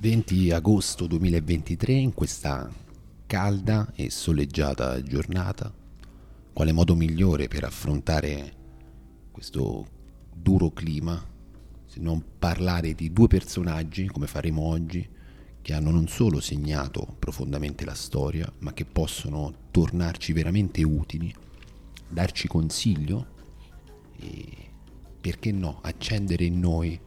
20 agosto 2023 in questa calda e soleggiata giornata, quale modo migliore per affrontare questo duro clima se non parlare di due personaggi come faremo oggi che hanno non solo segnato profondamente la storia ma che possono tornarci veramente utili, darci consiglio e perché no accendere in noi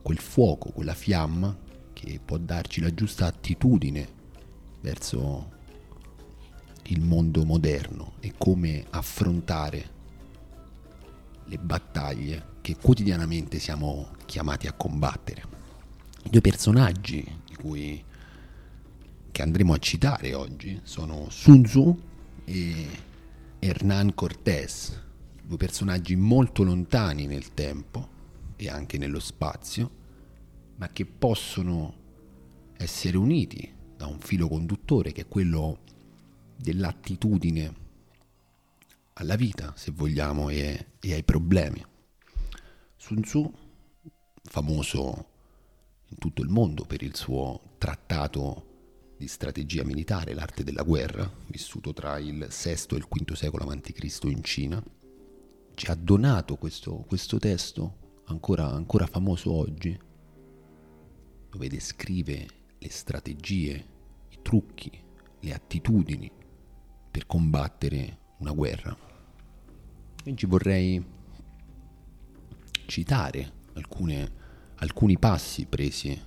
quel fuoco, quella fiamma che può darci la giusta attitudine verso il mondo moderno e come affrontare le battaglie che quotidianamente siamo chiamati a combattere. I due personaggi cui che andremo a citare oggi sono Sun Tzu e Hernán Cortés, due personaggi molto lontani nel tempo e anche nello spazio, ma che possono essere uniti da un filo conduttore che è quello dell'attitudine alla vita, se vogliamo, e, e ai problemi. Sun Tzu, famoso in tutto il mondo per il suo trattato di strategia militare, l'arte della guerra, vissuto tra il VI e il V secolo a.C. in Cina, ci ha donato questo, questo testo, ancora, ancora famoso oggi, dove descrive le strategie, i trucchi, le attitudini per combattere una guerra. Oggi vorrei citare alcune, alcuni passi presi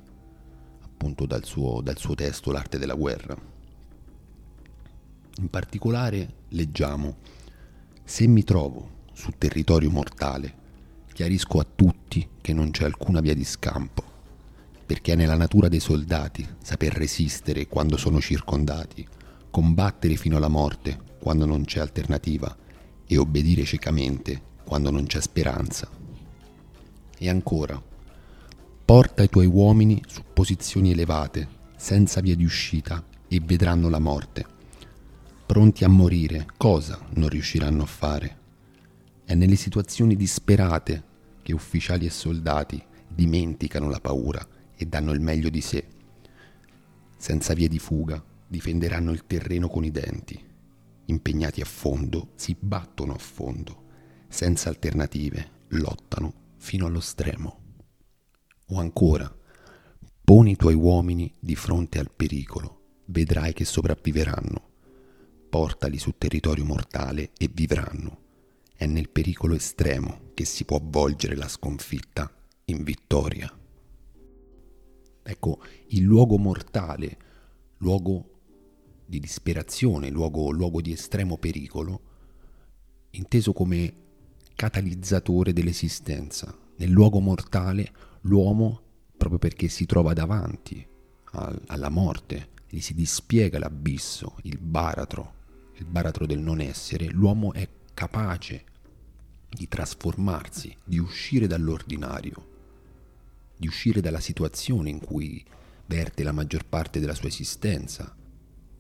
appunto dal suo, dal suo testo L'arte della guerra. In particolare leggiamo, se mi trovo su territorio mortale, chiarisco a tutti che non c'è alcuna via di scampo perché è nella natura dei soldati saper resistere quando sono circondati, combattere fino alla morte quando non c'è alternativa e obbedire ciecamente quando non c'è speranza. E ancora, porta i tuoi uomini su posizioni elevate, senza via di uscita, e vedranno la morte. Pronti a morire, cosa non riusciranno a fare? È nelle situazioni disperate che ufficiali e soldati dimenticano la paura e danno il meglio di sé. Senza vie di fuga, difenderanno il terreno con i denti. Impegnati a fondo, si battono a fondo. Senza alternative, lottano fino allo stremo. O ancora, poni i tuoi uomini di fronte al pericolo, vedrai che sopravviveranno. Portali su territorio mortale e vivranno. È nel pericolo estremo che si può avvolgere la sconfitta in vittoria. Ecco, il luogo mortale, luogo di disperazione, luogo, luogo di estremo pericolo, inteso come catalizzatore dell'esistenza. Nel luogo mortale l'uomo, proprio perché si trova davanti al, alla morte, gli si dispiega l'abisso, il baratro, il baratro del non essere, l'uomo è capace di trasformarsi, di uscire dall'ordinario di uscire dalla situazione in cui verte la maggior parte della sua esistenza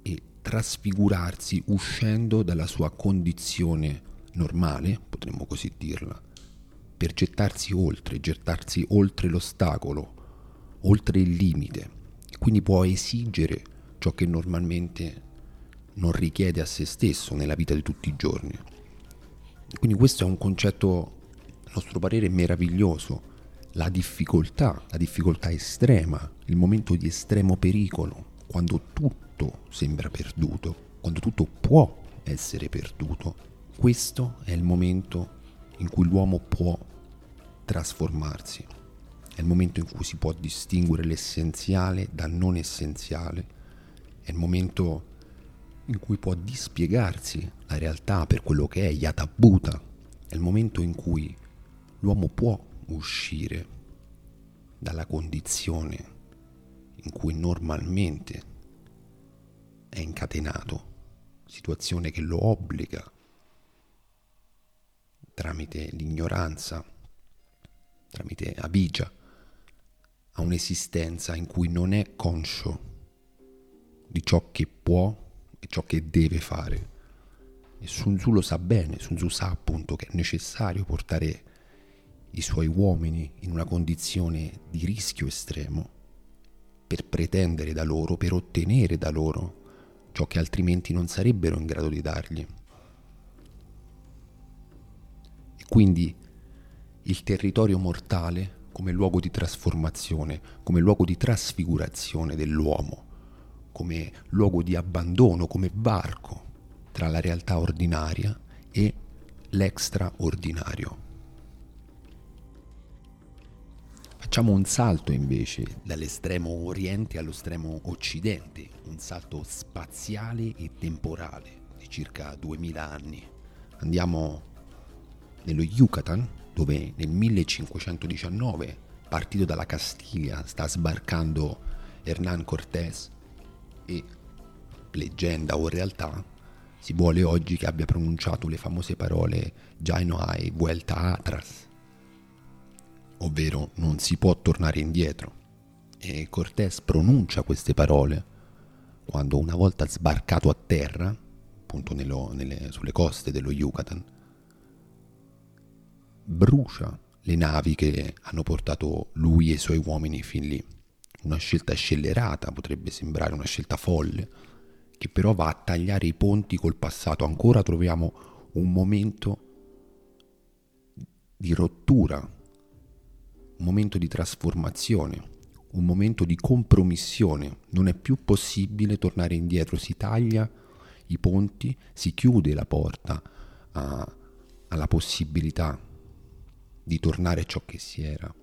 e trasfigurarsi uscendo dalla sua condizione normale, potremmo così dirla, per gettarsi oltre, gettarsi oltre l'ostacolo, oltre il limite. Quindi può esigere ciò che normalmente non richiede a se stesso nella vita di tutti i giorni. Quindi questo è un concetto, a nostro parere, meraviglioso la difficoltà, la difficoltà estrema, il momento di estremo pericolo, quando tutto sembra perduto, quando tutto può essere perduto, questo è il momento in cui l'uomo può trasformarsi, è il momento in cui si può distinguere l'essenziale dal non essenziale, è il momento in cui può dispiegarsi la realtà per quello che è Yata Bhuta, è il momento in cui l'uomo può uscire dalla condizione in cui normalmente è incatenato, situazione che lo obbliga tramite l'ignoranza, tramite abigia, a un'esistenza in cui non è conscio di ciò che può e ciò che deve fare. E Sun Tzu lo sa bene, Sun Tzu sa appunto che è necessario portare i suoi uomini in una condizione di rischio estremo per pretendere da loro, per ottenere da loro ciò che altrimenti non sarebbero in grado di dargli. E quindi il territorio mortale come luogo di trasformazione, come luogo di trasfigurazione dell'uomo, come luogo di abbandono, come varco tra la realtà ordinaria e l'extraordinario. Facciamo un salto invece dall'estremo oriente allo estremo occidente, un salto spaziale e temporale di circa 2000 anni. Andiamo nello Yucatan, dove nel 1519, partito dalla Castiglia, sta sbarcando Hernán Cortés e, leggenda o realtà, si vuole oggi che abbia pronunciato le famose parole Ya no hay vuelta atrás, ovvero non si può tornare indietro. E Cortés pronuncia queste parole quando una volta sbarcato a terra, appunto nello, nelle, sulle coste dello Yucatan, brucia le navi che hanno portato lui e i suoi uomini fin lì. Una scelta scellerata, potrebbe sembrare una scelta folle, che però va a tagliare i ponti col passato. Ancora troviamo un momento di rottura un momento di trasformazione, un momento di compromissione. Non è più possibile tornare indietro, si taglia i ponti, si chiude la porta a, alla possibilità di tornare ciò che si era.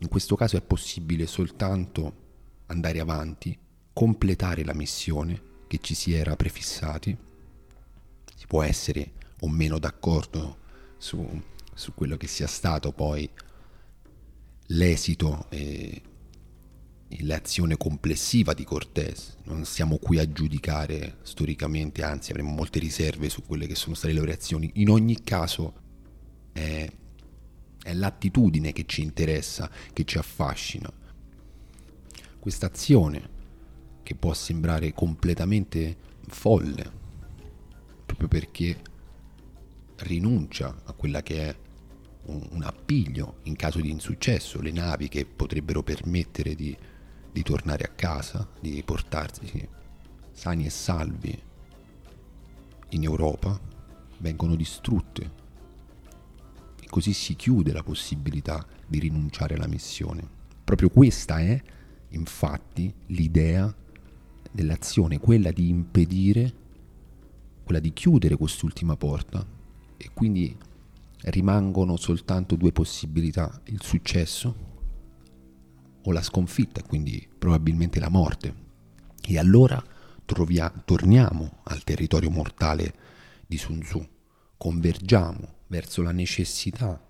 In questo caso è possibile soltanto andare avanti, completare la missione che ci si era prefissati. Si può essere o meno d'accordo su, su quello che sia stato poi l'esito e l'azione complessiva di Cortés. Non siamo qui a giudicare storicamente, anzi avremo molte riserve su quelle che sono state le reazioni. In ogni caso è, è l'attitudine che ci interessa, che ci affascina. Questa azione che può sembrare completamente folle, proprio perché rinuncia a quella che è un, appiglio in caso di insuccesso, le navi che potrebbero permettere di, di tornare a casa, di portarsi sani e salvi in Europa, vengono distrutte. E così si chiude la possibilità di rinunciare alla missione. Proprio questa è, infatti, l'idea dell'azione, quella di impedire, quella di chiudere quest'ultima porta e quindi rimangono soltanto due possibilità, il successo o la sconfitta, quindi probabilmente la morte. E allora trovia, torniamo al territorio mortale di Sun Tzu, convergiamo verso la necessità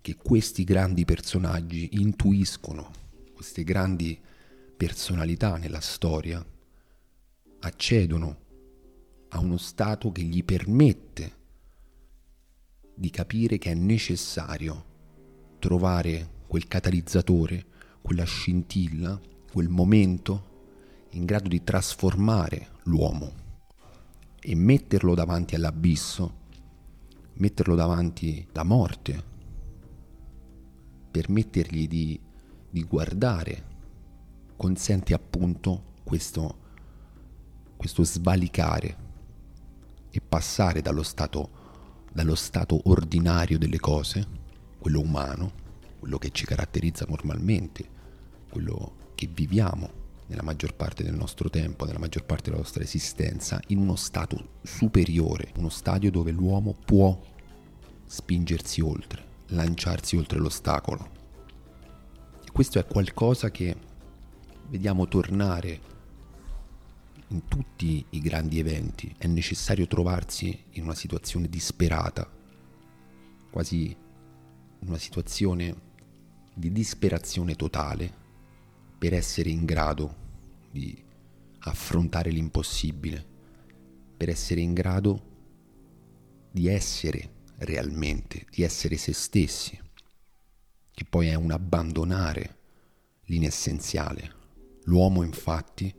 che questi grandi personaggi intuiscono, queste grandi personalità nella storia, accedono a uno stato che gli permette di capire che è necessario trovare quel catalizzatore, quella scintilla, quel momento in grado di trasformare l'uomo e metterlo davanti all'abisso, metterlo davanti alla morte, permettergli di, di guardare, consente appunto questo, questo svalicare e passare dallo stato dallo stato ordinario delle cose, quello umano, quello che ci caratterizza normalmente, quello che viviamo nella maggior parte del nostro tempo, nella maggior parte della nostra esistenza, in uno stato superiore, uno stadio dove l'uomo può spingersi oltre, lanciarsi oltre l'ostacolo. E questo è qualcosa che vediamo tornare in tutti i grandi eventi è necessario trovarsi in una situazione disperata, quasi una situazione di disperazione totale per essere in grado di affrontare l'impossibile, per essere in grado di essere realmente, di essere se stessi, che poi è un abbandonare l'inessenziale. L'uomo infatti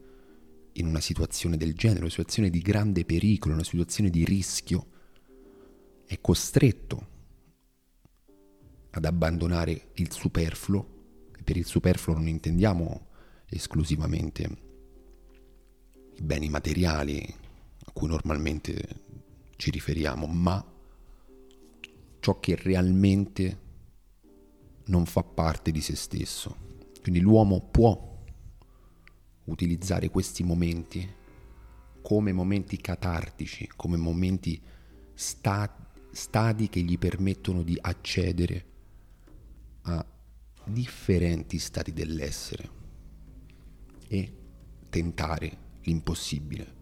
in una situazione del genere, una situazione di grande pericolo, una situazione di rischio, è costretto ad abbandonare il superfluo, e per il superfluo non intendiamo esclusivamente i beni materiali a cui normalmente ci riferiamo, ma ciò che realmente non fa parte di se stesso. Quindi l'uomo può utilizzare questi momenti come momenti catartici, come momenti sta- stadi che gli permettono di accedere a differenti stati dell'essere e tentare l'impossibile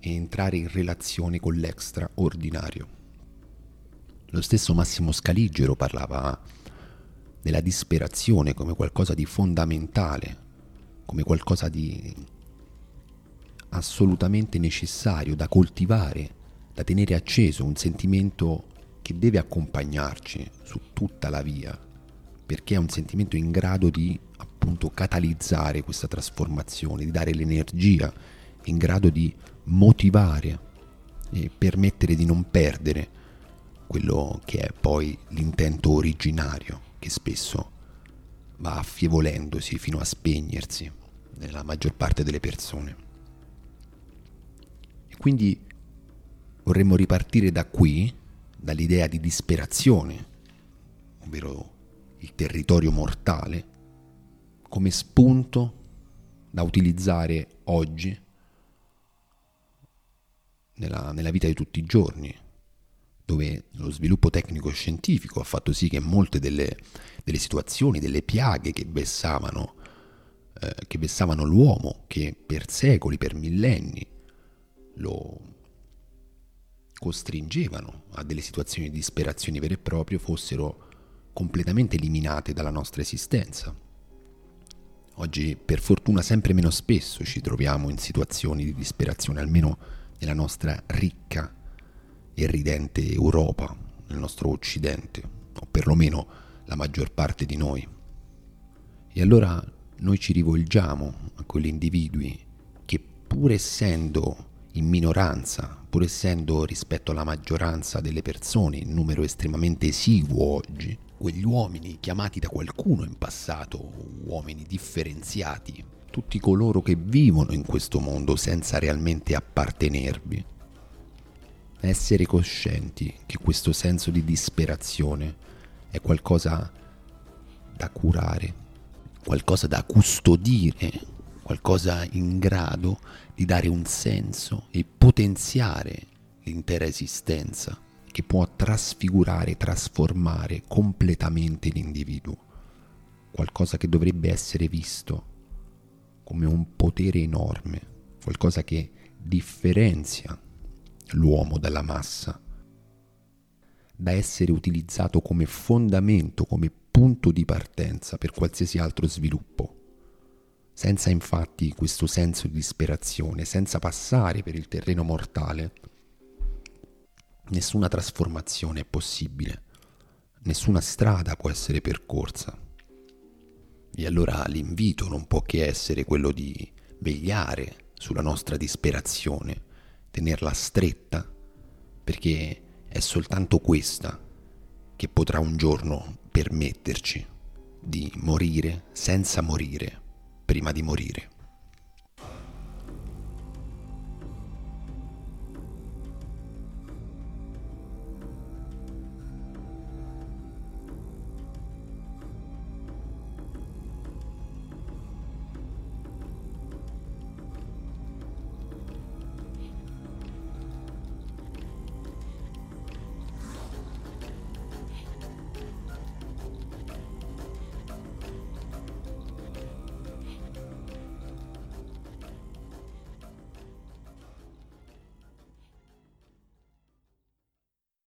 e entrare in relazione con l'extraordinario. Lo stesso Massimo Scaligero parlava della disperazione come qualcosa di fondamentale, come qualcosa di assolutamente necessario da coltivare, da tenere acceso, un sentimento che deve accompagnarci su tutta la via, perché è un sentimento in grado di appunto catalizzare questa trasformazione, di dare l'energia, in grado di motivare e permettere di non perdere quello che è poi l'intento originario che spesso va affievolendosi fino a spegnersi nella maggior parte delle persone. E quindi vorremmo ripartire da qui, dall'idea di disperazione, ovvero il territorio mortale, come spunto da utilizzare oggi nella, nella vita di tutti i giorni, dove lo sviluppo tecnico-scientifico ha fatto sì che molte delle, delle situazioni, delle piaghe che vessavano, eh, che vessavano l'uomo, che per secoli, per millenni lo costringevano a delle situazioni di disperazione vere e proprie, fossero completamente eliminate dalla nostra esistenza. Oggi, per fortuna, sempre meno spesso ci troviamo in situazioni di disperazione, almeno nella nostra ricca e ridente Europa, nel nostro Occidente, o perlomeno la maggior parte di noi. E allora noi ci rivolgiamo a quegli individui che pur essendo in minoranza, pur essendo rispetto alla maggioranza delle persone in numero estremamente esiguo oggi, quegli uomini chiamati da qualcuno in passato uomini differenziati, tutti coloro che vivono in questo mondo senza realmente appartenervi, essere coscienti che questo senso di disperazione è qualcosa da curare, qualcosa da custodire, qualcosa in grado di dare un senso e potenziare l'intera esistenza, che può trasfigurare, trasformare completamente l'individuo, qualcosa che dovrebbe essere visto come un potere enorme, qualcosa che differenzia l'uomo dalla massa, da essere utilizzato come fondamento, come punto di partenza per qualsiasi altro sviluppo. Senza infatti questo senso di disperazione, senza passare per il terreno mortale, nessuna trasformazione è possibile, nessuna strada può essere percorsa. E allora l'invito non può che essere quello di vegliare sulla nostra disperazione, tenerla stretta, perché è soltanto questa che potrà un giorno permetterci di morire senza morire prima di morire.